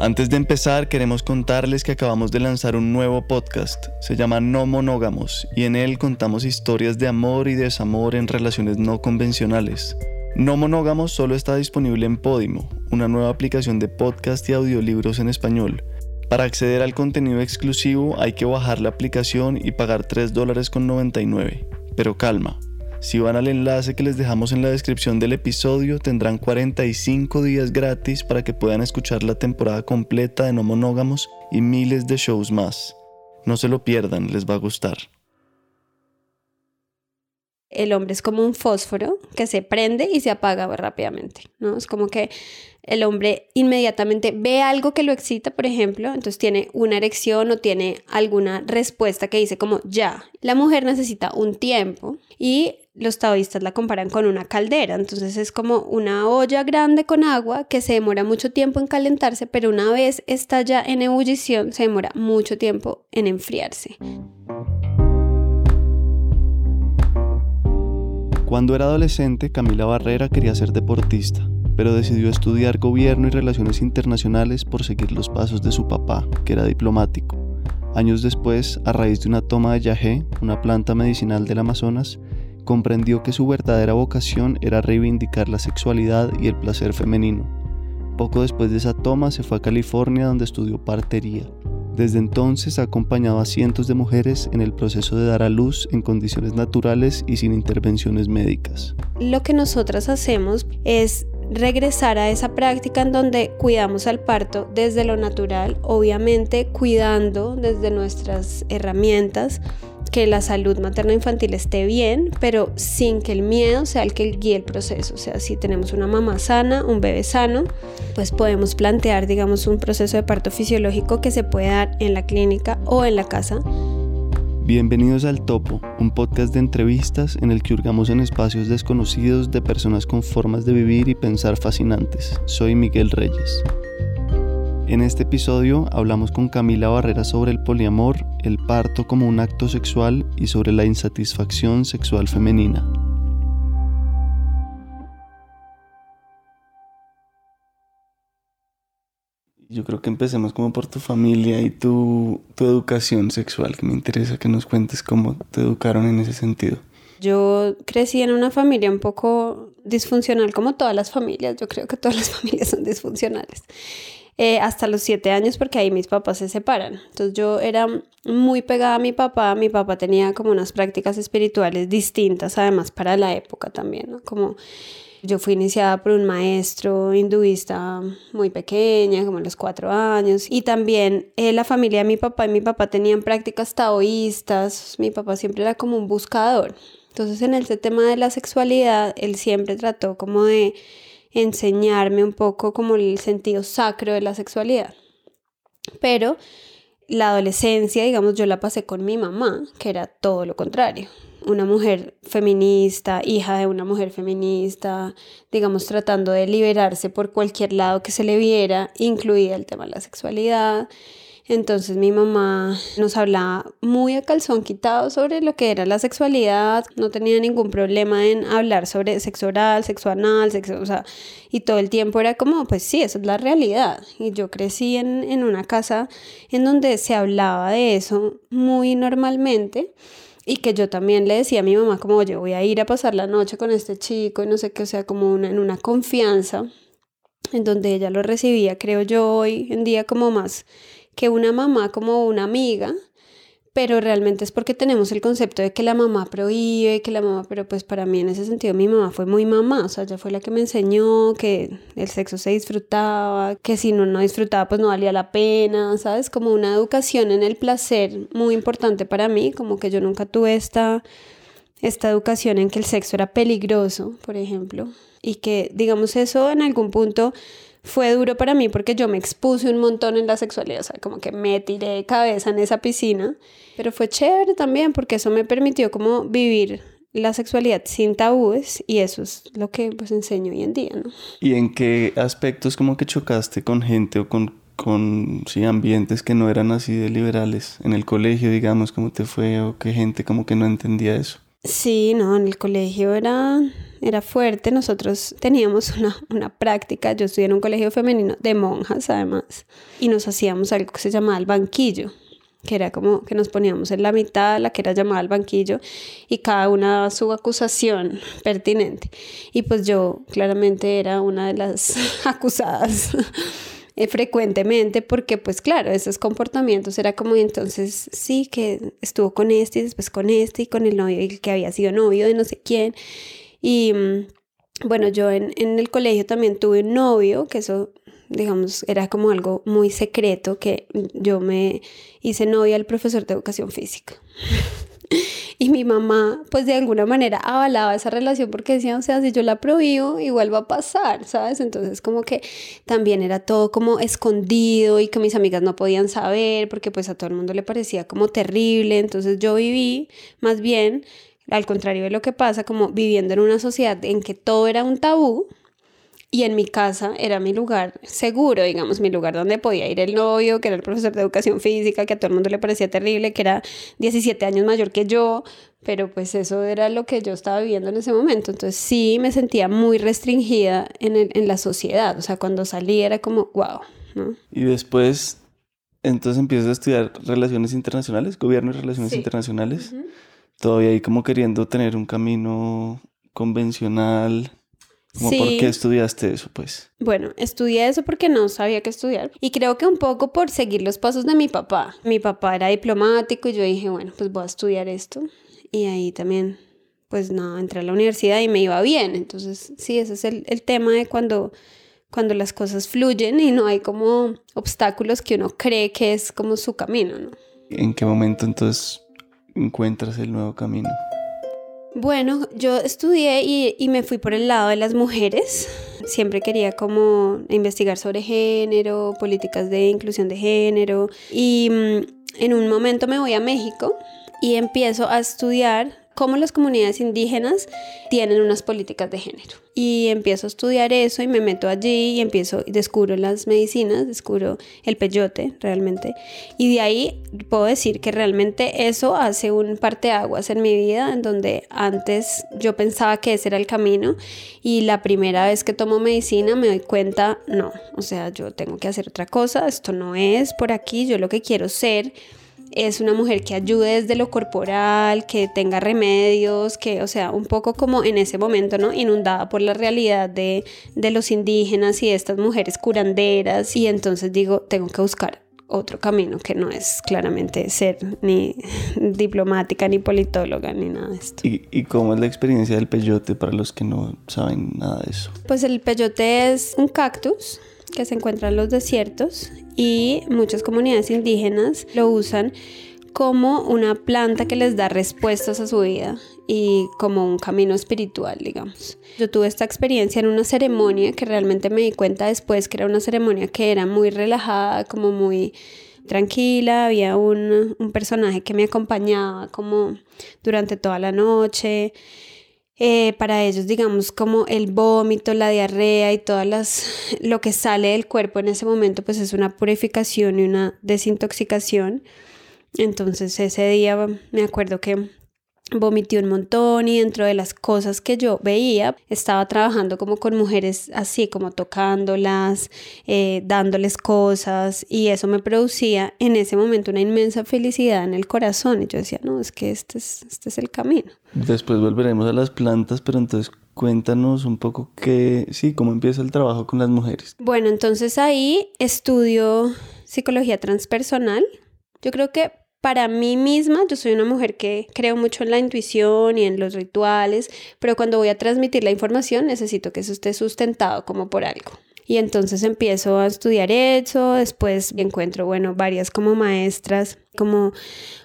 Antes de empezar, queremos contarles que acabamos de lanzar un nuevo podcast. Se llama No Monógamos y en él contamos historias de amor y desamor en relaciones no convencionales. No Monógamos solo está disponible en Podimo, una nueva aplicación de podcast y audiolibros en español. Para acceder al contenido exclusivo hay que bajar la aplicación y pagar 3 dólares con 99. Pero calma, si van al enlace que les dejamos en la descripción del episodio, tendrán 45 días gratis para que puedan escuchar la temporada completa de No Monógamos y miles de shows más. No se lo pierdan, les va a gustar. El hombre es como un fósforo que se prende y se apaga rápidamente, ¿no? Es como que el hombre inmediatamente ve algo que lo excita, por ejemplo, entonces tiene una erección o tiene alguna respuesta que dice como ya. La mujer necesita un tiempo y los taoístas la comparan con una caldera, entonces es como una olla grande con agua que se demora mucho tiempo en calentarse, pero una vez está ya en ebullición se demora mucho tiempo en enfriarse. Cuando era adolescente, Camila Barrera quería ser deportista, pero decidió estudiar gobierno y relaciones internacionales por seguir los pasos de su papá, que era diplomático. Años después, a raíz de una toma de yagé, una planta medicinal del Amazonas, comprendió que su verdadera vocación era reivindicar la sexualidad y el placer femenino. Poco después de esa toma se fue a California donde estudió partería. Desde entonces ha acompañado a cientos de mujeres en el proceso de dar a luz en condiciones naturales y sin intervenciones médicas. Lo que nosotras hacemos es regresar a esa práctica en donde cuidamos al parto desde lo natural, obviamente cuidando desde nuestras herramientas que la salud materno-infantil esté bien, pero sin que el miedo sea el que guíe el proceso. O sea, si tenemos una mamá sana, un bebé sano, pues podemos plantear, digamos, un proceso de parto fisiológico que se puede dar en la clínica o en la casa. Bienvenidos al Topo, un podcast de entrevistas en el que hurgamos en espacios desconocidos de personas con formas de vivir y pensar fascinantes. Soy Miguel Reyes. En este episodio hablamos con Camila Barrera sobre el poliamor, el parto como un acto sexual y sobre la insatisfacción sexual femenina. Yo creo que empecemos como por tu familia y tu, tu educación sexual, que me interesa que nos cuentes cómo te educaron en ese sentido. Yo crecí en una familia un poco disfuncional, como todas las familias. Yo creo que todas las familias son disfuncionales. Eh, hasta los siete años porque ahí mis papás se separan. Entonces yo era muy pegada a mi papá, mi papá tenía como unas prácticas espirituales distintas, además para la época también. Como yo fui iniciada por un maestro hinduista muy pequeña, como a los cuatro años, y también eh, la familia de mi papá y mi papá tenían prácticas taoístas, mi papá siempre era como un buscador. Entonces en ese tema de la sexualidad, él siempre trató como de enseñarme un poco como el sentido sacro de la sexualidad. Pero la adolescencia, digamos, yo la pasé con mi mamá, que era todo lo contrario. Una mujer feminista, hija de una mujer feminista, digamos, tratando de liberarse por cualquier lado que se le viera, incluida el tema de la sexualidad. Entonces mi mamá nos hablaba muy a calzón quitado sobre lo que era la sexualidad, no tenía ningún problema en hablar sobre sexo oral, sexo anal, sexo, o sea, y todo el tiempo era como, pues sí, esa es la realidad. Y yo crecí en, en una casa en donde se hablaba de eso muy normalmente y que yo también le decía a mi mamá como, oye, voy a ir a pasar la noche con este chico y no sé qué, o sea, como una, en una confianza en donde ella lo recibía, creo yo, hoy en día como más que una mamá como una amiga, pero realmente es porque tenemos el concepto de que la mamá prohíbe, que la mamá, pero pues para mí en ese sentido mi mamá fue muy mamá, o sea, ella fue la que me enseñó que el sexo se disfrutaba, que si no no disfrutaba pues no valía la pena, ¿sabes? Como una educación en el placer muy importante para mí, como que yo nunca tuve esta, esta educación en que el sexo era peligroso, por ejemplo, y que digamos eso en algún punto fue duro para mí porque yo me expuse un montón en la sexualidad, o sea, como que me tiré de cabeza en esa piscina, pero fue chévere también porque eso me permitió como vivir la sexualidad sin tabúes y eso es lo que pues enseño hoy en día, ¿no? ¿Y en qué aspectos como que chocaste con gente o con, con sí, ambientes que no eran así de liberales? En el colegio, digamos, ¿cómo te fue? ¿O qué gente como que no entendía eso? Sí, no, en el colegio era, era fuerte. Nosotros teníamos una, una práctica. Yo estudié en un colegio femenino de monjas, además, y nos hacíamos algo que se llamaba el banquillo que era como que nos poníamos en la mitad, la que era llamada al banquillo, y cada una daba su acusación pertinente. Y pues yo claramente era una de las acusadas eh, frecuentemente, porque pues claro, esos comportamientos era como entonces sí, que estuvo con este y después con este y con el novio, el que había sido novio de no sé quién. Y mm, bueno, yo en, en el colegio también tuve un novio, que eso digamos, era como algo muy secreto que yo me hice novia al profesor de educación física. y mi mamá, pues de alguna manera avalaba esa relación porque decía, o sea, si yo la prohíbo, igual va a pasar, ¿sabes? Entonces como que también era todo como escondido y que mis amigas no podían saber porque pues a todo el mundo le parecía como terrible. Entonces yo viví más bien, al contrario de lo que pasa, como viviendo en una sociedad en que todo era un tabú y en mi casa era mi lugar seguro, digamos, mi lugar donde podía ir el novio, que era el profesor de educación física, que a todo el mundo le parecía terrible, que era 17 años mayor que yo, pero pues eso era lo que yo estaba viviendo en ese momento. Entonces sí me sentía muy restringida en, el, en la sociedad, o sea, cuando salí era como, wow. ¿no? Y después, entonces empiezas a estudiar relaciones internacionales, gobierno y relaciones internacionales, todavía ahí como queriendo tener un camino convencional ¿Por qué estudiaste eso, pues? Bueno, estudié eso porque no sabía qué estudiar. Y creo que un poco por seguir los pasos de mi papá. Mi papá era diplomático y yo dije, bueno, pues voy a estudiar esto. Y ahí también, pues no, entré a la universidad y me iba bien. Entonces, sí, ese es el, el tema de cuando, cuando las cosas fluyen y no hay como obstáculos que uno cree que es como su camino, ¿no? ¿En qué momento entonces encuentras el nuevo camino? Bueno, yo estudié y, me fui por el lado de las mujeres. Siempre quería como investigar sobre género, políticas de inclusión de género. Y mm, en un momento me voy a México y empiezo a estudiar cómo las comunidades indígenas tienen unas políticas de género. Y empiezo a estudiar eso y me meto allí y empiezo, descubro las medicinas, descubro el peyote realmente. Y de ahí puedo decir que realmente eso hace un parteaguas en mi vida, en donde antes yo pensaba que ese era el camino y la primera vez que tomo medicina me doy cuenta, no, o sea, yo tengo que hacer otra cosa, esto no es por aquí, yo lo que quiero ser es una mujer que ayude desde lo corporal, que tenga remedios, que, o sea, un poco como en ese momento, ¿no? Inundada por la realidad de, de los indígenas y de estas mujeres curanderas. Y entonces digo, tengo que buscar otro camino que no es claramente ser ni diplomática, ni politóloga, ni nada de esto. ¿Y, ¿Y, cómo es la experiencia del peyote para los que no saben nada de eso? Pues el peyote es un cactus que se encuentra en los desiertos y muchas comunidades indígenas lo usan como una planta que les da respuestas a su vida y como un camino espiritual, digamos. Yo tuve esta experiencia en una ceremonia que realmente me di cuenta después que era una ceremonia que era muy relajada, como muy tranquila, había un, un personaje que me acompañaba como durante toda la noche eh, para ellos, digamos, como el vómito, la diarrea y todas las, lo que sale del cuerpo en ese momento, pues es una purificación y una desintoxicación. Entonces ese día me acuerdo que vomité un montón y dentro de las cosas que yo veía estaba trabajando como con mujeres así como tocándolas, eh, dándoles cosas y eso me producía en ese momento una inmensa felicidad en el corazón y yo decía no es que este es, este es el camino. Después volveremos a las plantas pero entonces cuéntanos un poco qué, sí, cómo empieza el trabajo con las mujeres. Bueno entonces ahí estudio psicología transpersonal. Yo creo que para mí misma, yo soy una mujer que creo mucho en la intuición y en los rituales, pero cuando voy a transmitir la información necesito que eso esté sustentado como por algo. Y entonces empiezo a estudiar eso, después encuentro, bueno, varias como maestras, como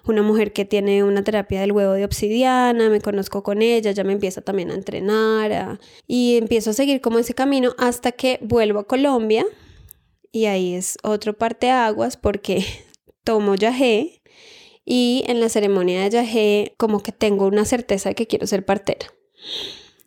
una mujer que tiene una terapia del huevo de obsidiana, me conozco con ella, ya me empieza también a entrenar y empiezo a seguir como ese camino hasta que vuelvo a Colombia y ahí es otro parte aguas porque tomo yagé y en la ceremonia de yagé como que tengo una certeza de que quiero ser partera.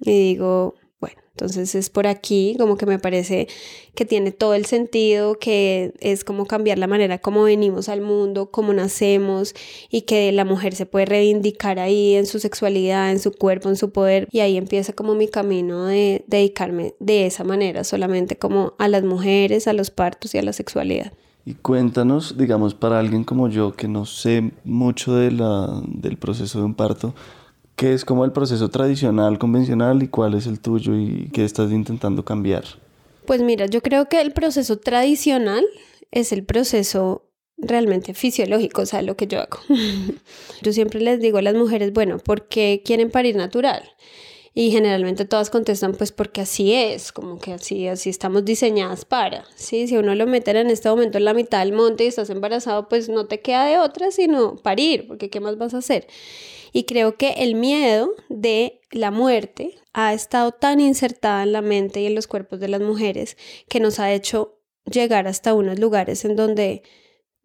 Y digo, bueno, Entonces es por aquí, como que me parece que tiene todo el sentido, que es como cambiar la manera como venimos al mundo, cómo nacemos y que la mujer se puede reivindicar ahí en su sexualidad, en su cuerpo, en su poder. Y ahí empieza como mi camino de dedicarme de esa manera, solamente como a las mujeres, a los partos y a la sexualidad. Y cuéntanos, digamos, para alguien como yo que no sé mucho de del proceso de un parto, ¿Qué es como el proceso tradicional, convencional y cuál es el tuyo y qué estás intentando cambiar? Pues mira, yo creo que el proceso tradicional es el proceso realmente fisiológico, o lo que yo hago. yo siempre les digo a las mujeres, bueno, ¿por qué quieren parir natural? Y generalmente todas contestan, pues porque así es, como que así, así estamos diseñadas para, ¿sí? Si uno lo meten en este momento en la mitad del monte y estás embarazado, pues no te queda de otra sino parir, porque ¿qué más vas a hacer? Y creo que el miedo de la muerte ha estado tan insertada en la mente y en los cuerpos de las mujeres que nos ha hecho llegar hasta unos lugares en donde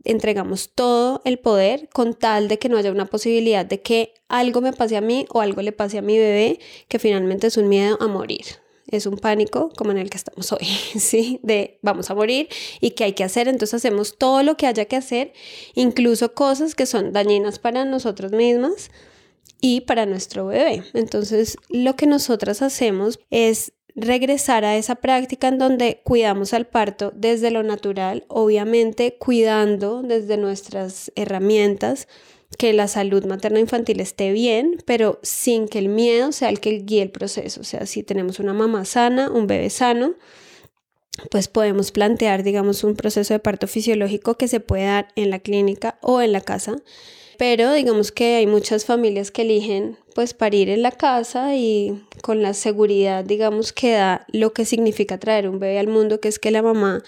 entregamos todo el poder con tal de que no haya una posibilidad de que algo me pase a mí o algo le pase a mi bebé, que finalmente es un miedo a morir. Es un pánico como en el que estamos hoy, ¿sí? De vamos a morir y qué hay que hacer. Entonces hacemos todo lo que haya que hacer, incluso cosas que son dañinas para nosotros mismas y para nuestro bebé. Entonces, lo que nosotras hacemos es regresar a esa práctica en donde cuidamos al parto desde lo natural, obviamente cuidando desde nuestras herramientas que la salud materno-infantil esté bien, pero sin que el miedo sea el que guíe el proceso. O sea, si tenemos una mamá sana, un bebé sano, pues podemos plantear, digamos, un proceso de parto fisiológico que se puede dar en la clínica o en la casa pero digamos que hay muchas familias que eligen pues parir en la casa y con la seguridad digamos que da lo que significa traer un bebé al mundo, que es que la mamá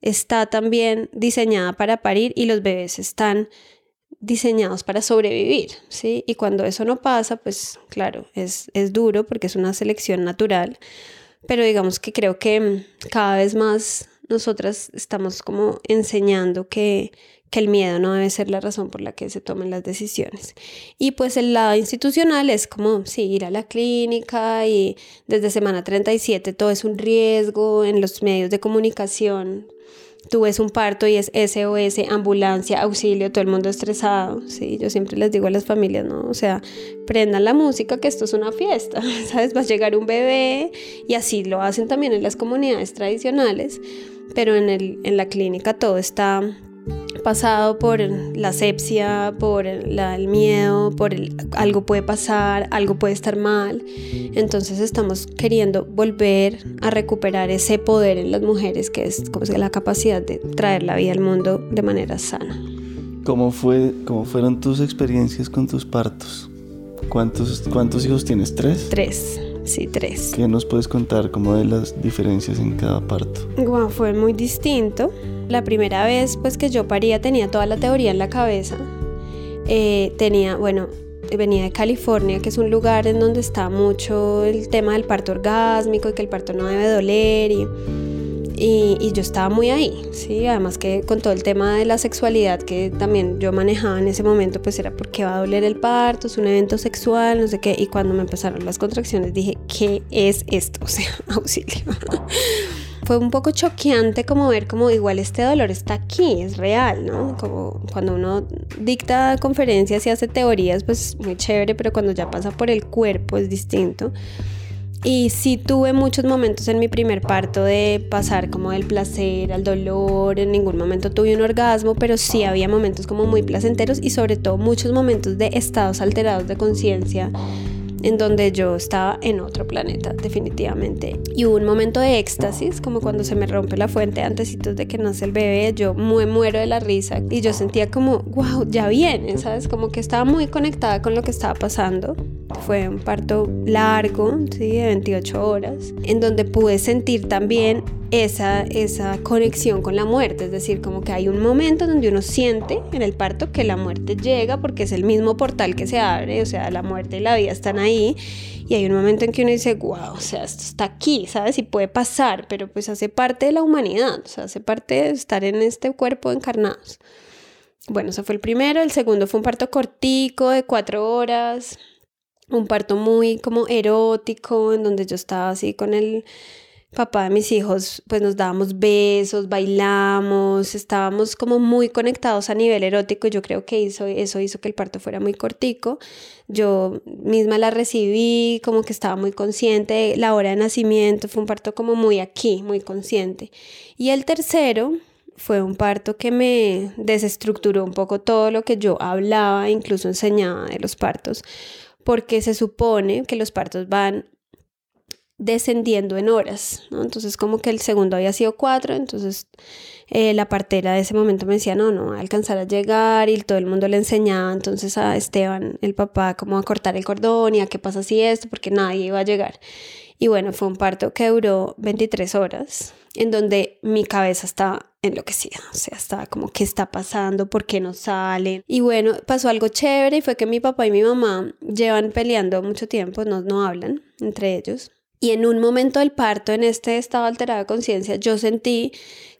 está también diseñada para parir y los bebés están diseñados para sobrevivir, ¿sí? Y cuando eso no pasa, pues claro, es, es duro porque es una selección natural, pero digamos que creo que cada vez más nosotras estamos como enseñando que, que el miedo no debe ser la razón por la que se tomen las decisiones. Y pues el lado institucional es como, sí, ir a la clínica y desde semana 37 todo es un riesgo en los medios de comunicación. Tú ves un parto y es SOS, ambulancia, auxilio, todo el mundo estresado. Sí, yo siempre les digo a las familias, ¿no? O sea, prendan la música, que esto es una fiesta, ¿sabes? Va a llegar un bebé y así lo hacen también en las comunidades tradicionales, pero en, el, en la clínica todo está pasado por la sepsia, por el miedo, por el, algo puede pasar, algo puede estar mal. Entonces estamos queriendo volver a recuperar ese poder en las mujeres, que es como la capacidad de traer la vida al mundo de manera sana. ¿Cómo, fue, cómo fueron tus experiencias con tus partos? ¿Cuántos, ¿Cuántos hijos tienes? ¿Tres? Tres. Sí, tres. ¿Qué nos puedes contar como de las diferencias en cada parto? Wow, fue muy distinto. La primera vez pues que yo paría tenía toda la teoría en la cabeza. Eh, tenía, bueno, venía de California, que es un lugar en donde está mucho el tema del parto orgásmico y que el parto no debe doler y y, yo estaba muy ahí, ¿sí? Además que con todo el tema de la sexualidad que también yo manejaba en ese momento, pues era porque va a doler el parto, es un evento sexual, no sé qué. Y cuando me empezaron las contracciones dije, ¿qué es esto? O sea, auxilio. Fue un poco choqueante como ver como igual este dolor está aquí, es real, ¿no? Como cuando uno dicta conferencias y hace teorías, pues muy chévere, pero cuando ya pasa por el cuerpo es distinto. Y sí tuve muchos momentos en mi primer parto de pasar como del placer al dolor, en ningún momento tuve un orgasmo, pero sí había momentos como muy placenteros y sobre todo muchos momentos de estados alterados de conciencia en donde yo estaba en otro planeta, definitivamente. Y hubo un momento de éxtasis, como cuando se me rompe la fuente antes de que nace el bebé, yo me muero de la risa y yo sentía como, wow, ya viene, ¿sabes? Como que estaba muy conectada con lo que estaba pasando. Fue un parto largo, ¿sí? De 28 horas, en donde pude sentir también esa, esa conexión con la muerte, es decir, como que hay un momento donde uno siente en el parto que la muerte llega porque es el mismo portal que se abre, o sea, la muerte y la vida están ahí, y hay un momento en que uno dice, wow, o sea, esto está aquí, ¿sabes? Y puede pasar, pero pues hace parte de la humanidad, o sea, hace parte de estar en este cuerpo encarnados. Bueno, ese fue el primero, el segundo fue un parto cortico de cuatro horas, un parto muy como erótico, en donde yo estaba así con el papá de mis hijos, pues nos dábamos besos, bailamos, estábamos como muy conectados a nivel erótico. Yo creo que hizo, eso hizo que el parto fuera muy cortico. Yo misma la recibí, como que estaba muy consciente. La hora de nacimiento fue un parto como muy aquí, muy consciente. Y el tercero fue un parto que me desestructuró un poco todo lo que yo hablaba, incluso enseñaba de los partos, porque se supone que los partos van descendiendo en horas, ¿no? Entonces como que el segundo había sido cuatro, entonces eh, la partera de ese momento me decía, no, no, va a alcanzar a llegar y todo el mundo le enseñaba entonces a Esteban, el papá, cómo a cortar el cordón y a qué pasa si esto, porque nadie iba a llegar. Y bueno, fue un parto que duró 23 horas, en donde mi cabeza estaba enloquecida, o sea, estaba como, ¿qué está pasando? ¿Por qué no sale? Y bueno, pasó algo chévere y fue que mi papá y mi mamá llevan peleando mucho tiempo, no, no hablan entre ellos. Y en un momento del parto, en este estado alterado de conciencia, yo sentí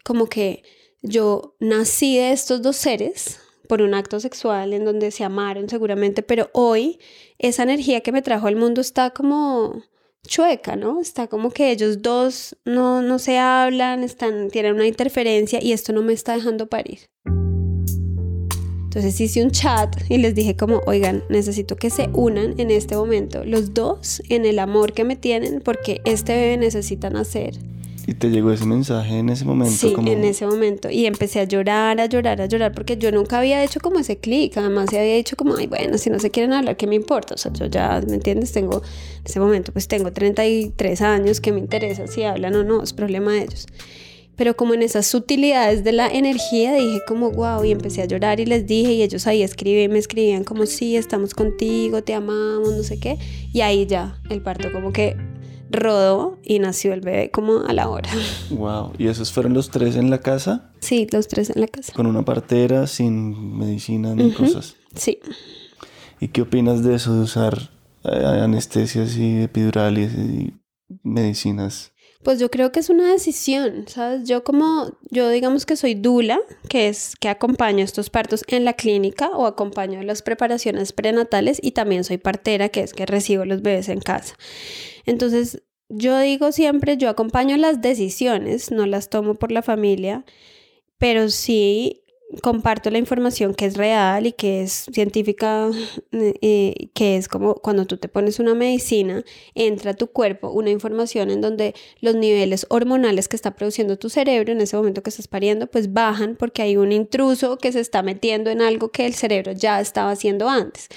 como que yo nací de estos dos seres por un acto sexual en donde se amaron seguramente, pero hoy esa energía que me trajo al mundo está como chueca, ¿no? Está como que ellos dos no, no se hablan, están, tienen una interferencia y esto no me está dejando parir. Entonces hice un chat y les dije como, oigan, necesito que se unan en este momento, los dos, en el amor que me tienen, porque este bebé necesita nacer. ¿Y te llegó ese mensaje en ese momento? Sí, en ese momento. Y empecé a llorar, a llorar, a llorar, porque yo nunca había hecho como ese clic. Además, se había dicho como, ay, bueno, si no se quieren hablar, ¿qué me importa? O sea, yo ya, ¿me entiendes? Tengo, en ese momento, pues tengo 33 años, ¿qué me interesa si hablan o no? Es problema de ellos. Pero como en esas sutilidades de la energía, dije como, wow, y empecé a llorar y les dije, y ellos ahí escribían, me escribían como, sí, estamos contigo, te amamos, no sé qué. Y ahí ya, el parto como que rodó y nació el bebé como a la hora. Wow, ¿y esos fueron los tres en la casa? Sí, los tres en la casa. Con una partera, sin medicina ni cosas. Sí. ¿Y qué opinas de eso de usar eh, anestesias y epidurales y medicinas? Pues yo creo que es una decisión, ¿sabes? Yo como, yo digamos que soy dula, que es que acompaño estos partos en la clínica o acompaño las preparaciones prenatales y también soy partera, que es que recibo los bebés en casa. Entonces, yo digo siempre, yo acompaño las decisiones, no las tomo por la familia, pero sí comparto la información que es real y que es científica, eh, que es como cuando tú te pones una medicina, entra a tu cuerpo una información en donde los niveles hormonales que está produciendo tu cerebro en ese momento que estás pariendo, pues bajan porque hay un intruso que se está metiendo en algo que el cerebro ya estaba haciendo antes.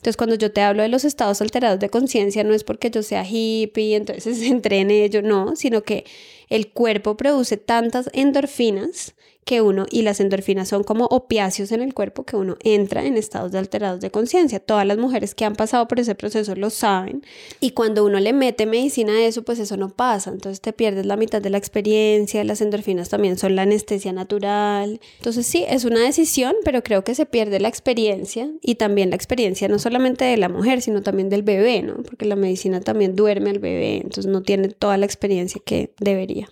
Entonces, cuando yo te hablo de los estados alterados de conciencia, no es porque yo sea hippie, entonces entré en ello, no, sino que el cuerpo produce tantas endorfinas que uno, y las endorfinas son como opiáceos en el cuerpo, que uno entra en estados de alterados de conciencia. Todas las mujeres que han pasado por ese proceso lo saben. Y cuando uno le mete medicina a eso, pues eso no pasa. Entonces te pierdes la mitad de la experiencia. Las endorfinas también son la anestesia natural. Entonces sí, es una decisión, pero creo que se pierde la experiencia y también la experiencia no solamente de la mujer, sino también del bebé, ¿no? Porque la medicina también duerme al bebé, entonces no tiene toda la experiencia que debería.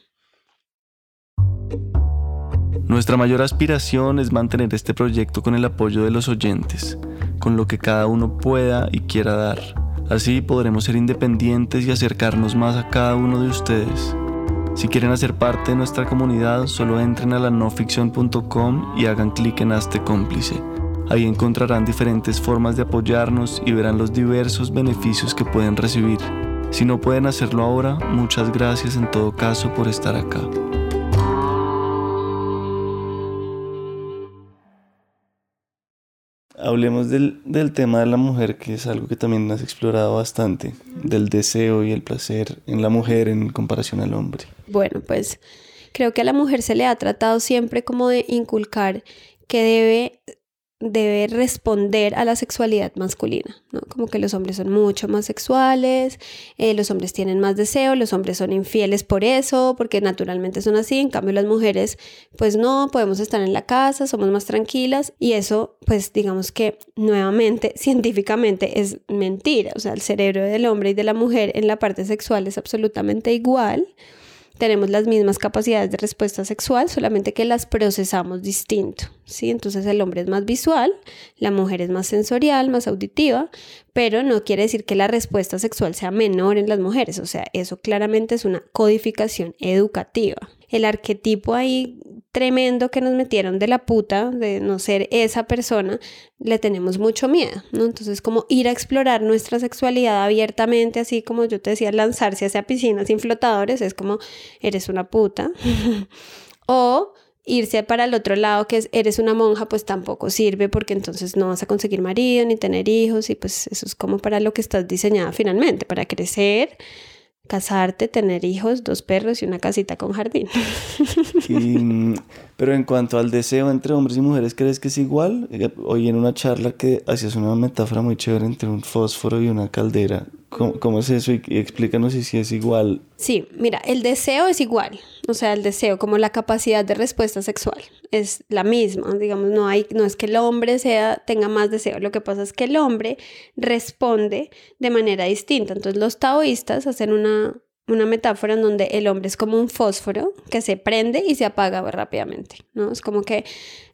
Nuestra mayor aspiración es mantener este proyecto con el apoyo de los oyentes, con lo que cada uno pueda y quiera dar. Así podremos ser independientes y acercarnos más a cada uno de ustedes. Si quieren hacer parte de nuestra comunidad, solo entren a la noficción.com y hagan clic en Hazte cómplice. Ahí encontrarán diferentes formas de apoyarnos y verán los diversos beneficios que pueden recibir. Si no pueden hacerlo ahora, muchas gracias en todo caso por estar acá. Hablemos del, del, tema de la mujer, que es algo que también has explorado bastante, del deseo y el placer en la mujer en comparación al hombre. Bueno, pues creo que a la mujer se le ha tratado siempre como de inculcar que debe debe responder a la sexualidad masculina, ¿no? Como que los hombres son mucho más sexuales, eh, los hombres tienen más deseo, los hombres son infieles por eso, porque naturalmente son así, en cambio las mujeres, pues no, podemos estar en la casa, somos más tranquilas y eso, pues digamos que nuevamente, científicamente es mentira, o sea, el cerebro del hombre y de la mujer en la parte sexual es absolutamente igual, tenemos las mismas capacidades de respuesta sexual, solamente que las procesamos distinto, ¿sí? Entonces el hombre es más visual, la mujer es más sensorial, más auditiva, pero no quiere decir que la respuesta sexual sea menor en las mujeres, o sea, eso claramente es una codificación educativa. El arquetipo ahí tremendo que nos metieron de la puta, de no ser esa persona, le tenemos mucho miedo, ¿no? Entonces, como ir a explorar nuestra sexualidad abiertamente, así como yo te decía, lanzarse hacia piscinas sin flotadores, es como, eres una puta. o irse para el otro lado, que es eres una monja, pues tampoco sirve porque entonces no vas a conseguir marido ni tener hijos y pues eso es como para lo que estás diseñada finalmente, para crecer, casarte, tener hijos, dos perros y una casita con jardín. pero en cuanto al deseo entre hombres y mujeres, ¿crees que es igual? Eh, hoy en una charla que hacías una metáfora muy chévere entre un fósforo y una caldera. ¿Cómo, es eso? Y, explícanos si, es igual. Sí, mira, el deseo es igual. O sea, el deseo como la capacidad de respuesta sexual es la misma. Digamos, no, hay, no es que el hombre sea, tenga más deseo. Lo que pasa es que el hombre responde de manera distinta. Entonces los taoístas hacen una, una metáfora en donde el hombre es como un fósforo que se prende y se apaga rápidamente, ¿no? Es como que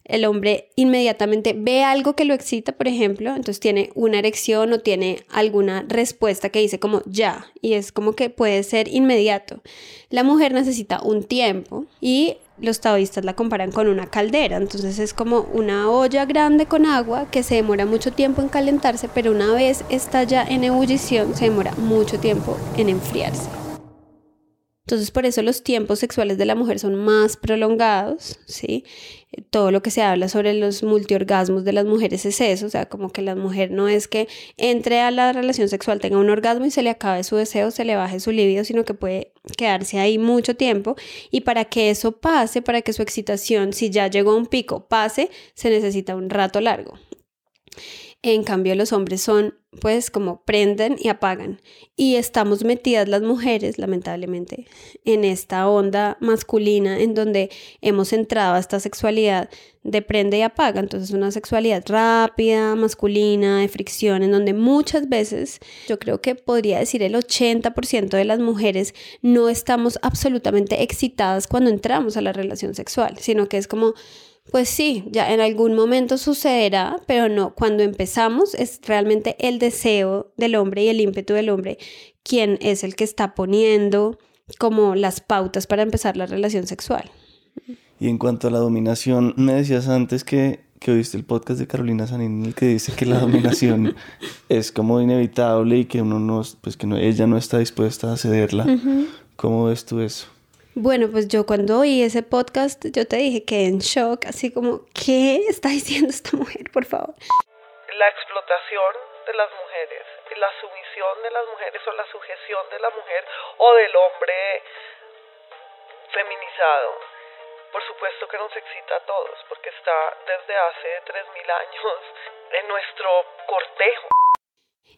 el hombre inmediatamente ve algo que lo excita, por ejemplo, entonces tiene una erección o tiene alguna respuesta que dice como ya, y es como que puede ser inmediato. La mujer necesita un tiempo y los taoístas la comparan con una caldera, entonces es como una olla grande con agua que se demora mucho tiempo en calentarse, pero una vez está ya en ebullición se demora mucho tiempo en enfriarse. Entonces, por eso los tiempos sexuales de la mujer son más prolongados, ¿sí? Todo lo que se habla sobre los multiorgasmos de las mujeres es eso, o sea, como que la mujer no es que entre a la relación sexual, tenga un orgasmo y se le acabe su deseo, se le baje su libido, sino que puede quedarse ahí mucho tiempo. Y para que eso pase, para que su excitación, si ya llegó a un pico, pase, se necesita un rato largo. En cambio, los hombres son, pues, como prenden y apagan. Y estamos metidas las mujeres, lamentablemente, en esta onda masculina en donde hemos entrado a esta sexualidad de prende y apaga. Entonces, una sexualidad rápida, masculina, de fricción, en donde muchas veces, yo creo que podría decir el 80% de las mujeres no estamos absolutamente excitadas cuando entramos a la relación sexual, sino que es como pues sí, ya en algún momento sucederá, pero no, cuando empezamos es realmente el deseo del hombre y el ímpetu del hombre quien es el que está poniendo como las pautas para empezar la relación sexual. Y en cuanto a la dominación, me decías antes que, que oíste el podcast de Carolina Sanín en el que dice que la dominación es como inevitable y que uno no, pues que no, ella no está dispuesta a cederla. ¿Cómo ves tú eso? Bueno, pues yo cuando oí ese podcast, yo te dije que en shock, así como, ¿qué está diciendo esta mujer, por favor? La explotación de las mujeres, la sumisión de las mujeres o la sujeción de la mujer o del hombre feminizado, por supuesto que nos excita a todos, porque está desde hace 3.000 años en nuestro cortejo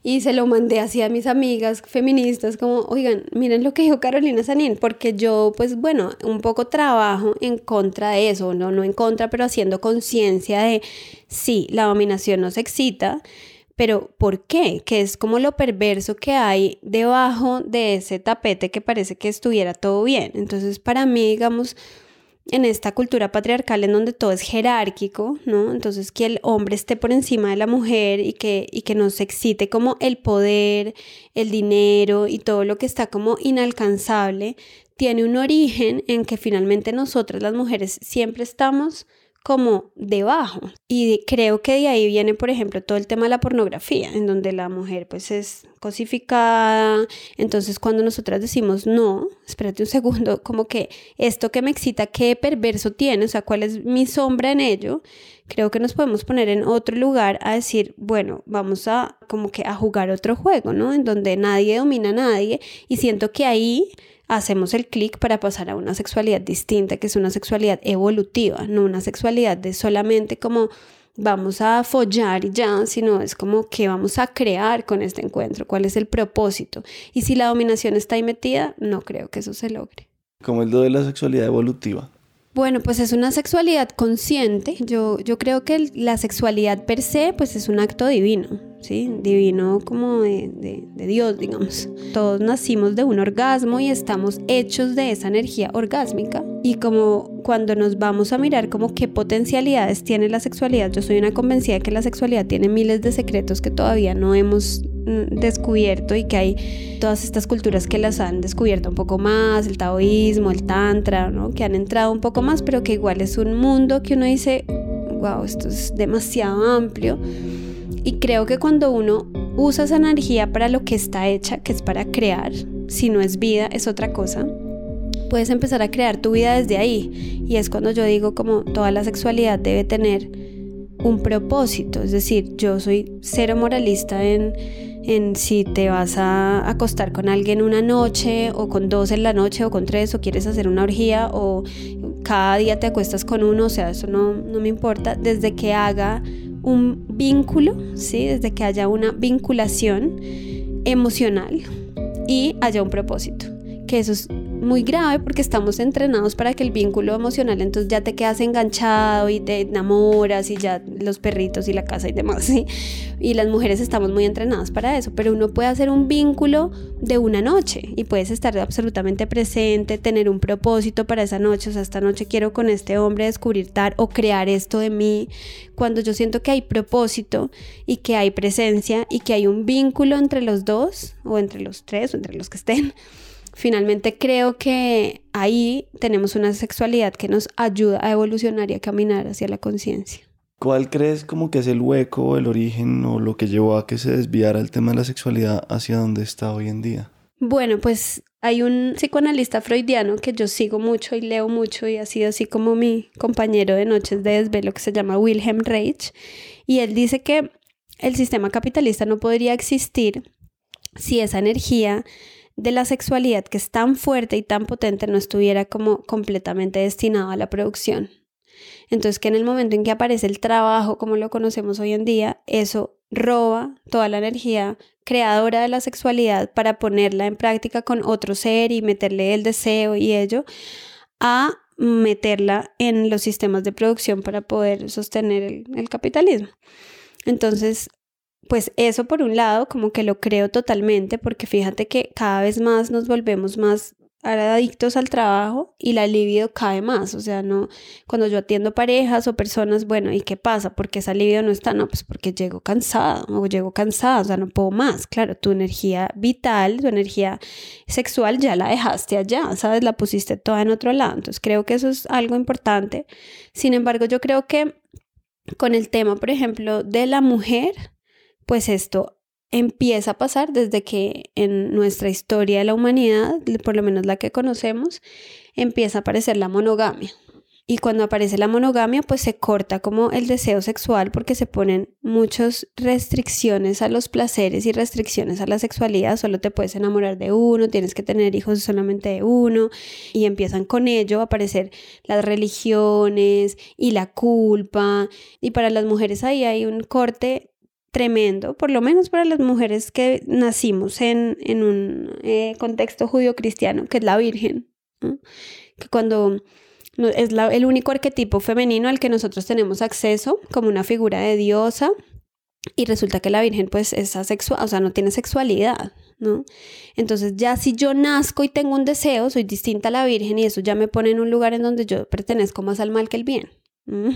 y se lo mandé así a mis amigas feministas como, oigan, miren lo que dijo Carolina Sanín, porque yo pues bueno, un poco trabajo en contra de eso, no, no en contra, pero haciendo conciencia de, sí, la dominación nos excita, pero ¿por qué? Que es como lo perverso que hay debajo de ese tapete que parece que estuviera todo bien. Entonces para mí, digamos, en esta cultura patriarcal en donde todo es jerárquico, ¿no? Entonces que el hombre esté por encima de la mujer y que, y que nos excite como el poder, el dinero y todo lo que está como inalcanzable, tiene un origen en que finalmente nosotras las mujeres siempre estamos como debajo. Y creo que de ahí viene, por ejemplo, todo el tema de la pornografía, en donde la mujer pues es cosificada. Entonces cuando nosotras decimos no, espérate un segundo, como que esto que me excita, qué perverso tiene, o sea, cuál es mi sombra en ello, creo que nos podemos poner en otro lugar a decir, bueno, vamos a como que a jugar otro juego, ¿no? En donde nadie domina a nadie y siento que ahí hacemos el clic para pasar a una sexualidad distinta, que es una sexualidad evolutiva, no una sexualidad de solamente como vamos a follar y ya, sino es como que vamos a crear con este encuentro, cuál es el propósito. Y si la dominación está ahí metida, no creo que eso se logre. Como el do de la sexualidad evolutiva. Bueno, pues es una sexualidad consciente. Yo, yo creo que la sexualidad per se, pues es un acto divino, ¿sí? Divino como de, de, Dios, digamos. Todos nacimos de un orgasmo y estamos hechos de esa energía orgásmica. Y como cuando nos vamos a mirar como qué potencialidades tiene la sexualidad, yo soy una convencida de que la sexualidad tiene miles de secretos que todavía no hemos mm, descubierto y que hay todas estas culturas que las han descubierto un poco más, el taoísmo, el tantra, ¿no? que han entrado un poco más, pero que igual es un mundo que uno dice, wow, esto es demasiado amplio. Y creo que cuando uno usa esa energía para lo que está hecha, que es para crear, si no es vida, es otra cosa, puedes empezar a crear tu vida desde ahí. Y es cuando yo digo como toda la sexualidad debe tener un propósito. Es decir, yo soy cero moralista en, en si te vas a acostar con alguien una noche o con dos en la noche o con tres o quieres hacer una orgía o cada día te acuestas con uno, o sea, eso no, no me importa, desde que haga un vínculo, ¿sí? desde que haya una vinculación emocional y haya un propósito, que eso es muy grave porque estamos entrenados para que el vínculo emocional entonces ya te quedas enganchado y te enamoras y ya los perritos y la casa y demás. Y las mujeres estamos muy entrenadas para eso, pero uno puede hacer un vínculo de una noche y puedes estar absolutamente presente, tener un propósito para esa noche, o sea, esta noche quiero con este hombre descubrir tal o crear esto de mí, cuando yo siento que hay propósito y que hay presencia y que hay un vínculo entre los dos o entre los tres o entre los que estén finalmente creo que ahí tenemos una sexualidad que nos ayuda a evolucionar y a caminar hacia la conciencia. ¿Cuál crees como que es el hueco, el origen o lo que llevó a que se desviara el tema de la sexualidad hacia donde está hoy en día? Bueno, pues hay un psicoanalista freudiano que yo sigo mucho y leo mucho y ha sido así como mi compañero de noches de desvelo que se llama Wilhelm Reich y él dice que el sistema capitalista no podría existir si esa energía de la sexualidad que es tan fuerte y tan potente no estuviera como completamente destinado a la producción. Entonces que en el momento en que aparece el trabajo como lo conocemos hoy en día, eso roba toda la energía creadora de la sexualidad para ponerla en práctica con otro ser y meterle el deseo y ello a meterla en los sistemas de producción para poder sostener el, el capitalismo. Entonces, pues eso por un lado, como que lo creo totalmente, porque fíjate que cada vez más nos volvemos más adictos al trabajo y la libido cae más, o sea, no, cuando yo atiendo parejas o personas, bueno, ¿y qué pasa? porque esa libido no está? No, pues porque llego cansada o llego cansada, o sea, no puedo más, claro, tu energía vital, tu energía sexual ya la dejaste allá, ¿sabes? La pusiste toda en otro lado, entonces creo que eso es algo importante, sin embargo, yo creo que con el tema, por ejemplo, de la mujer, pues esto empieza a pasar desde que en nuestra historia de la humanidad, por lo menos la que conocemos, empieza a aparecer la monogamia. Y cuando aparece la monogamia, pues se corta como el deseo sexual porque se ponen muchas restricciones a los placeres y restricciones a la sexualidad. Solo te puedes enamorar de uno, tienes que tener hijos solamente de uno. Y empiezan con ello a aparecer las religiones y la culpa. Y para las mujeres ahí hay un corte tremendo, por lo menos para las mujeres que nacimos en, en un eh, contexto judío-cristiano, que es la Virgen, que cuando es el único arquetipo femenino al que nosotros tenemos acceso como una figura de diosa, y resulta que la Virgen pues es asexual, o sea, no tiene sexualidad, ¿no? Entonces ya si yo nazco y tengo un deseo, soy distinta a la Virgen y eso ya me pone en un lugar en donde yo pertenezco más al mal que el bien. Mm.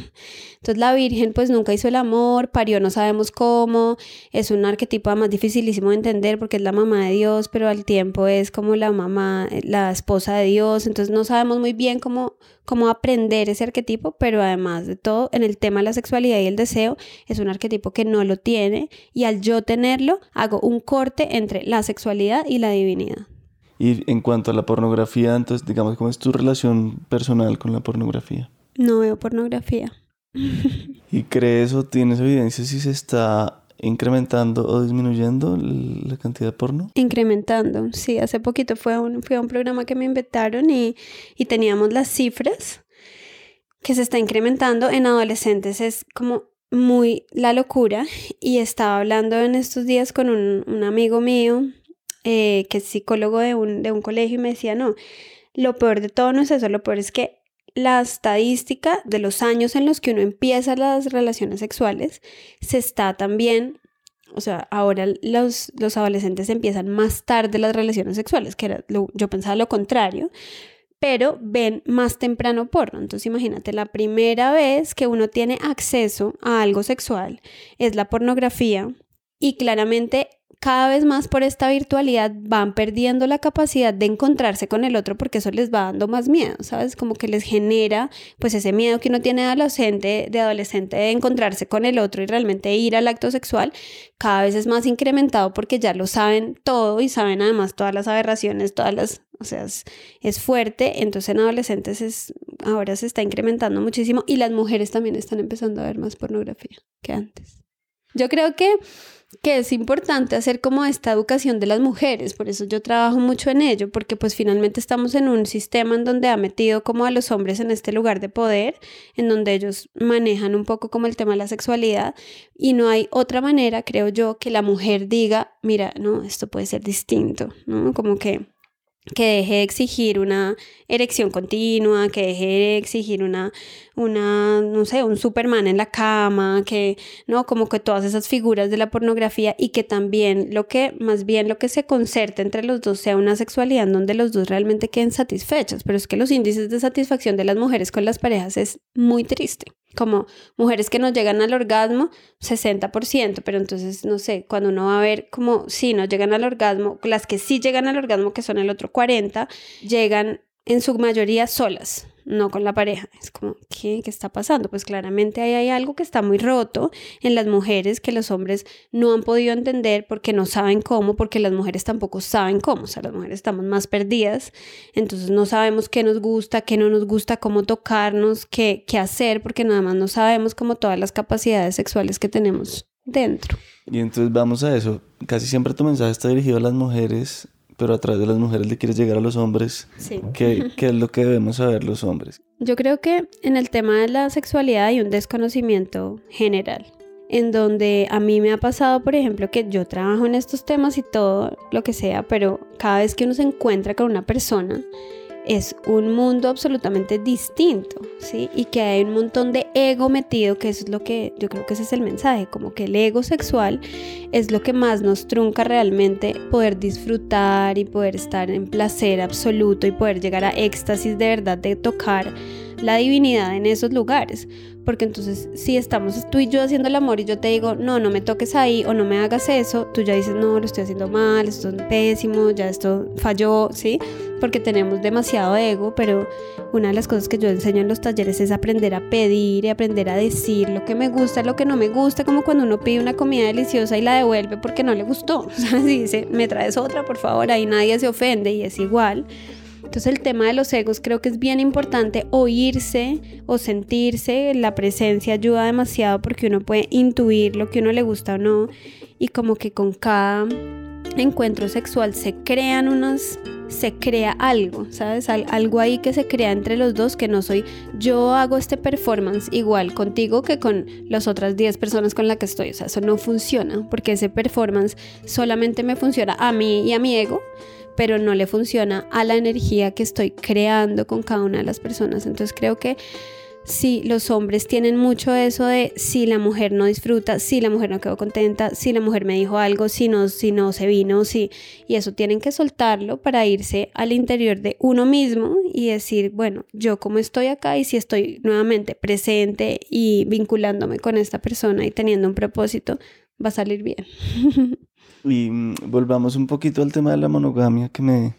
Entonces la Virgen pues nunca hizo el amor, parió no sabemos cómo, es un arquetipo además dificilísimo de entender porque es la mamá de Dios, pero al tiempo es como la mamá, la esposa de Dios, entonces no sabemos muy bien cómo, cómo aprender ese arquetipo, pero además de todo en el tema de la sexualidad y el deseo es un arquetipo que no lo tiene y al yo tenerlo hago un corte entre la sexualidad y la divinidad. Y en cuanto a la pornografía, entonces digamos, ¿cómo es tu relación personal con la pornografía? No veo pornografía. ¿Y crees o tienes evidencia si se está incrementando o disminuyendo la cantidad de porno? Incrementando, sí. Hace poquito fue un, fue un programa que me inventaron y, y teníamos las cifras que se está incrementando en adolescentes. Es como muy la locura y estaba hablando en estos días con un, un amigo mío eh, que es psicólogo de un, de un colegio y me decía, no, lo peor de todo no es eso, lo peor es que la estadística de los años en los que uno empieza las relaciones sexuales se está también, o sea, ahora los, los adolescentes empiezan más tarde las relaciones sexuales, que yo pensaba lo contrario, pero ven más temprano porno. Entonces imagínate, la primera vez que uno tiene acceso a algo sexual es la pornografía y claramente cada vez más por esta virtualidad van perdiendo la capacidad de encontrarse con el otro porque eso les va dando más miedo, ¿sabes? Como que les genera pues ese miedo que uno tiene de adolescente, de adolescente de encontrarse con el otro y realmente ir al acto sexual, cada vez es más incrementado porque ya lo saben todo y saben además todas las aberraciones, todas las, o sea, es, es fuerte, entonces en adolescentes es, ahora se está incrementando muchísimo y las mujeres también están empezando a ver más pornografía que antes. Yo creo que que es importante hacer como esta educación de las mujeres, por eso yo trabajo mucho en ello, porque pues finalmente estamos en un sistema en donde ha metido como a los hombres en este lugar de poder, en donde ellos manejan un poco como el tema de la sexualidad y no hay otra manera, creo yo, que la mujer diga, mira, no, esto puede ser distinto, ¿no? Como que que deje de exigir una erección continua, que deje de exigir una, una, no sé, un Superman en la cama, que, no, como que todas esas figuras de la pornografía y que también lo que, más bien lo que se concerte entre los dos sea una sexualidad donde los dos realmente queden satisfechos, pero es que los índices de satisfacción de las mujeres con las parejas es muy triste como mujeres que no llegan al orgasmo, 60%, pero entonces, no sé, cuando uno va a ver como si no llegan al orgasmo, las que sí llegan al orgasmo, que son el otro 40, llegan en su mayoría solas, no con la pareja. Es como, ¿qué, ¿qué está pasando? Pues claramente ahí hay algo que está muy roto en las mujeres que los hombres no han podido entender porque no saben cómo, porque las mujeres tampoco saben cómo. O sea, las mujeres estamos más perdidas, entonces no sabemos qué nos gusta, qué no nos gusta, cómo tocarnos, qué, qué hacer, porque nada más no sabemos como todas las capacidades sexuales que tenemos dentro. Y entonces vamos a eso. Casi siempre tu mensaje está dirigido a las mujeres pero a través de las mujeres le quieres llegar a los hombres. Sí. ¿Qué, ¿Qué, es lo que debemos saber los hombres? Yo creo que en el tema de la sexualidad hay un desconocimiento general, en donde a mí me ha pasado, por ejemplo, que yo trabajo en estos temas y todo lo que sea, pero cada vez que uno se encuentra con una persona, es un mundo absolutamente distinto, ¿sí? Y que hay un montón de ego metido, que eso es lo que yo creo que ese es el mensaje, como que el ego sexual es lo que más nos trunca realmente poder disfrutar y poder estar en placer absoluto y poder llegar a éxtasis de verdad de tocar la divinidad en esos lugares. Porque entonces si estamos tú y yo haciendo el amor y yo te digo, no, no me toques ahí o no me hagas eso, tú ya dices, no, lo estoy haciendo mal, esto es pésimo, ya esto falló, ¿sí? Porque tenemos demasiado ego, pero una de las cosas que yo enseño en los talleres es aprender a pedir y aprender a decir lo que me gusta, lo que no me gusta, como cuando uno pide una comida deliciosa y la devuelve porque no le gustó. O sea, si dice, me traes otra, por favor, ahí nadie se ofende y es igual. Entonces el tema de los egos creo que es bien importante oírse o sentirse, la presencia ayuda demasiado porque uno puede intuir lo que uno le gusta o no y como que con cada encuentro sexual se crean unas se crea algo, ¿sabes? algo ahí que se crea entre los dos que no soy yo hago este performance igual contigo que con las otras 10 personas con las que estoy, o sea, eso no funciona porque ese performance solamente me funciona a mí y a mi ego pero no le funciona a la energía que estoy creando con cada una de las personas. Entonces creo que si los hombres tienen mucho eso de si la mujer no disfruta, si la mujer no quedó contenta, si la mujer me dijo algo, si no, si no se vino, si, y eso tienen que soltarlo para irse al interior de uno mismo y decir, bueno, yo como estoy acá y si estoy nuevamente presente y vinculándome con esta persona y teniendo un propósito, va a salir bien. Y mm, volvamos un poquito al tema de la monogamia que me,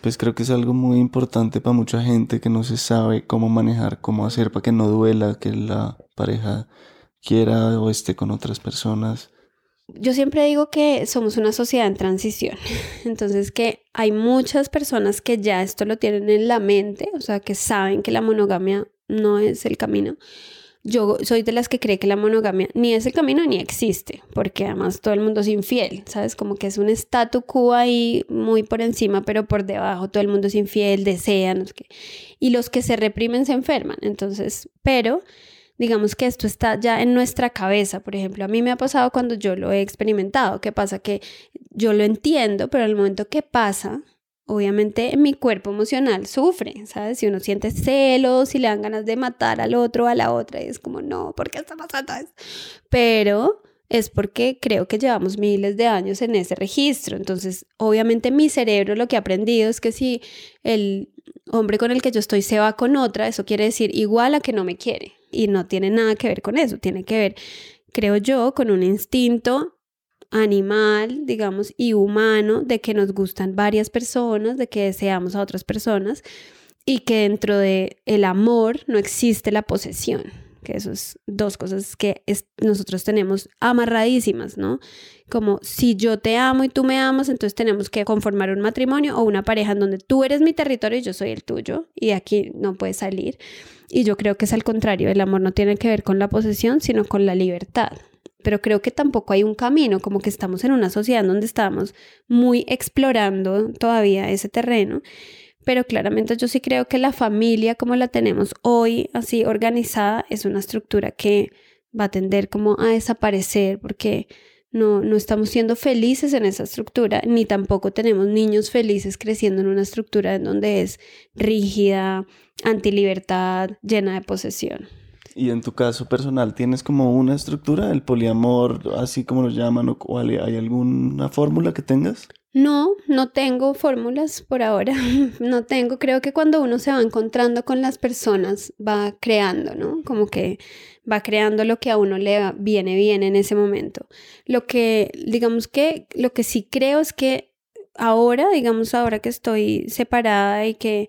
pues creo que es algo muy importante para mucha gente que no se sabe cómo manejar, cómo hacer para que no duela que la pareja quiera o esté con otras personas. Yo siempre digo que somos una sociedad en transición, entonces que hay muchas personas que ya esto lo tienen en la mente, o sea, que saben que la monogamia no es el camino, yo soy de las que cree que la monogamia ni es el camino ni existe, porque además todo el mundo es infiel, ¿sabes? Como que es un statu quo ahí muy por encima, pero por debajo todo el mundo es infiel, desean, y los que se reprimen se enferman. Entonces, pero digamos que esto está ya en nuestra cabeza, por ejemplo, a mí me ha pasado cuando yo lo he experimentado, ¿qué pasa? Que yo lo entiendo, pero el momento que pasa, obviamente mi cuerpo emocional sufre, ¿sabes? Si uno siente celos, si le dan ganas de matar al otro a la otra, y es como, no, ¿por qué está pasando? Pero es porque creo que llevamos miles de años en ese registro. Entonces, obviamente mi cerebro lo que ha aprendido es que si el hombre con el que yo estoy se va con otra, eso quiere decir igual a que no me quiere. Y no tiene nada que ver con eso, tiene que ver, creo yo, con un instinto animal, digamos, y humano de que nos gustan varias personas, de que deseamos a otras personas y que dentro de el amor no existe la posesión, que eso es dos cosas que nosotros tenemos amarradísimas, ¿no? Como si yo te amo y tú me amas, entonces tenemos que conformar un matrimonio o una pareja en donde tú eres mi territorio y yo soy el tuyo y aquí no puedes salir. Y yo creo que es al contrario, el amor no tiene que ver con la posesión, sino con la libertad pero creo que tampoco hay un camino, como que estamos en una sociedad donde estamos muy explorando todavía ese terreno, pero claramente yo sí creo que la familia como la tenemos hoy, así organizada, es una estructura que va a tender como a desaparecer porque no, no estamos siendo felices en esa estructura, ni tampoco tenemos niños felices creciendo en una estructura en donde es rígida, antilibertad, llena de posesión. Y en tu caso personal, ¿tienes como una estructura, el poliamor, así como lo llaman, o hay alguna fórmula que tengas? No, no tengo fórmulas por ahora. No tengo. Creo que cuando uno se va encontrando con las personas, va creando, ¿no? Como que va creando lo que a uno le viene bien en ese momento. Lo que, digamos que, lo que sí creo es que ahora, digamos, ahora que estoy separada y que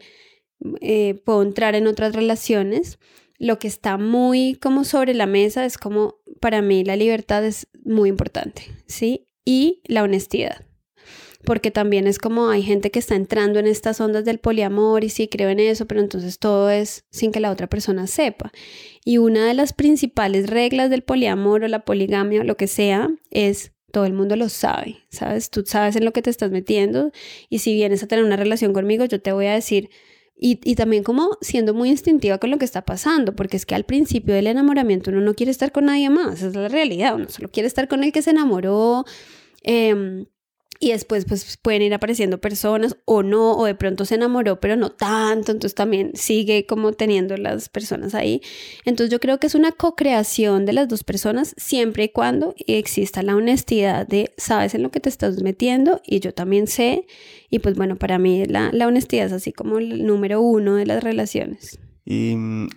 eh, puedo entrar en otras relaciones, lo que está muy como sobre la mesa es como, para mí la libertad es muy importante, ¿sí? Y la honestidad. Porque también es como hay gente que está entrando en estas ondas del poliamor y sí creo en eso, pero entonces todo es sin que la otra persona sepa. Y una de las principales reglas del poliamor o la poligamia o lo que sea es todo el mundo lo sabe, ¿sabes? Tú sabes en lo que te estás metiendo y si vienes a tener una relación conmigo, yo te voy a decir, y, también como siendo muy instintiva con lo que está pasando, porque es que al principio del enamoramiento uno no quiere estar con nadie más, es la realidad, uno solo quiere estar con el que se enamoró. Eh, y después pues pueden ir apareciendo personas o no, o de pronto se enamoró, pero no tanto, entonces también sigue como teniendo las personas ahí. Entonces yo creo que es una co-creación de las dos personas siempre y cuando exista la honestidad de sabes en lo que te estás metiendo y yo también sé. Y pues bueno, para mí la, la honestidad es así como el número uno de las relaciones. Y mm,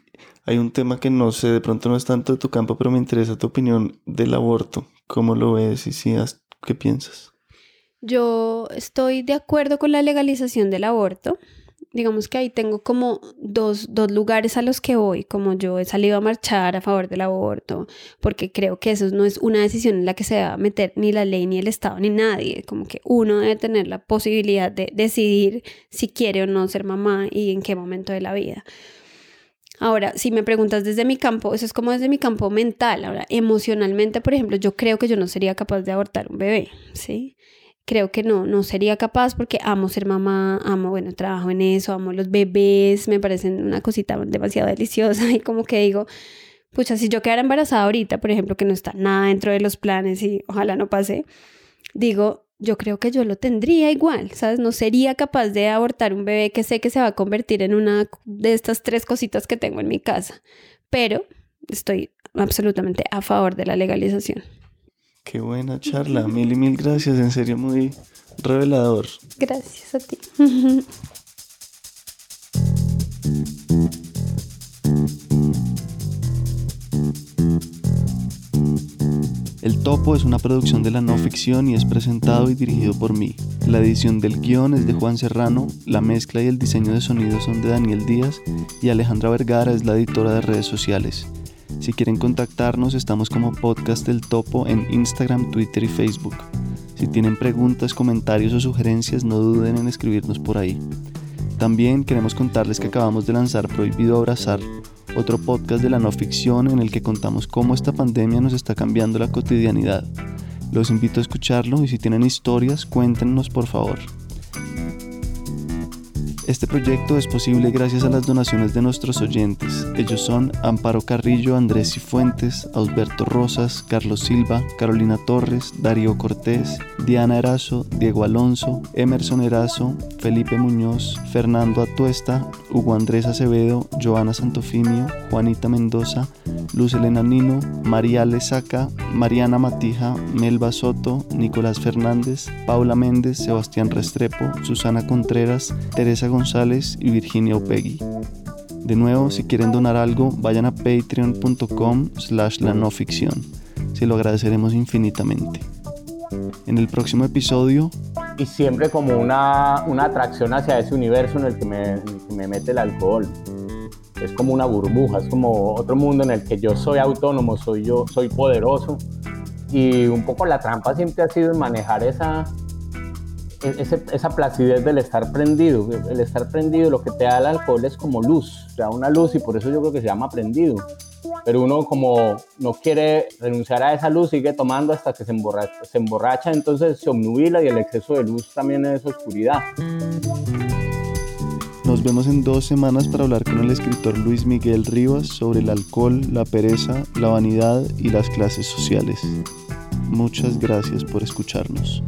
hay un tema que no sé, de pronto no es tanto de tu campo, pero me interesa tu opinión del aborto. ¿Cómo lo ves y si, qué piensas? Yo estoy de acuerdo con la legalización del aborto. Digamos que ahí tengo como dos, lugares a los que voy, como yo he salido a marchar a favor del aborto, porque creo que eso no es una decisión en la que se va a meter ni la ley, ni el Estado, ni nadie, como que uno debe tener la posibilidad de decidir si quiere o no ser mamá y en qué momento de la vida. Ahora, si me preguntas desde mi campo, eso es como desde mi campo mental. Ahora, emocionalmente, por ejemplo, yo creo que yo no sería capaz de abortar un bebé, ¿sí? Creo que no, no sería capaz porque amo ser mamá, amo, bueno, trabajo en eso, amo los bebés, me parecen una cosita demasiado deliciosa y como que digo, pucha, si yo quedara embarazada ahorita, por ejemplo, que no está nada dentro de los planes y ojalá no pase, digo, yo creo que yo lo tendría igual, ¿sabes? No sería capaz de abortar un bebé que sé que se va a convertir en una de estas tres cositas que tengo en mi casa, pero estoy absolutamente a favor de la legalización. Qué buena charla, mil y mil gracias, en serio muy revelador. Gracias a ti. El Topo es una producción de la no ficción y es presentado y dirigido por mí. La edición del guion es de Juan Serrano, la mezcla y el diseño de sonido son de Daniel Díaz y Alejandra Vergara es la editora de redes sociales. Si quieren contactarnos, estamos como Podcast del Topo en Instagram, Twitter y Facebook. Si tienen preguntas, comentarios o sugerencias, no duden en escribirnos por ahí. También queremos contarles que acabamos de lanzar Prohibido Abrazar, otro podcast de la no ficción en el que contamos cómo esta pandemia nos está cambiando la cotidianidad. Los invito a escucharlo y si tienen historias, cuéntenos por favor. Este proyecto es posible gracias a las donaciones de nuestros oyentes. Ellos son Amparo Carrillo, Andrés Cifuentes, Alberto Rosas, Carlos Silva, Carolina Torres, Darío Cortés, Diana Erazo, Diego Alonso, Emerson Erazo, Felipe Muñoz, Fernando Atuesta, Hugo Andrés Acevedo, Joana Santofimio, Juanita Mendoza, Luz Elena Nino, María Lezaca, Mariana Matija, Melba Soto, Nicolás Fernández, Paula Méndez, Sebastián Restrepo, Susana Contreras, Teresa González y Virginia Opegui. De nuevo, si quieren donar algo, vayan a patreon.com slash la no ficción. Se lo agradeceremos infinitamente. En el próximo episodio... Y siempre como una, atracción hacia ese universo en el que me mete el alcohol. Es como una burbuja, es como otro mundo en el que yo soy autónomo, soy yo, soy poderoso. Y un poco la trampa siempre ha sido manejar esa, esa placidez del estar prendido. El estar prendido, lo que te da el alcohol es como luz, te da una luz y por eso yo creo que se llama prendido. Pero uno como no quiere renunciar a esa luz, sigue tomando hasta que se emborracha, se emborracha entonces se obnubila y el exceso de luz también es oscuridad. Nos vemos en dos semanas para hablar con el escritor Luis Miguel Rivas sobre el alcohol, la pereza, la vanidad y las clases sociales. Muchas gracias por escucharnos.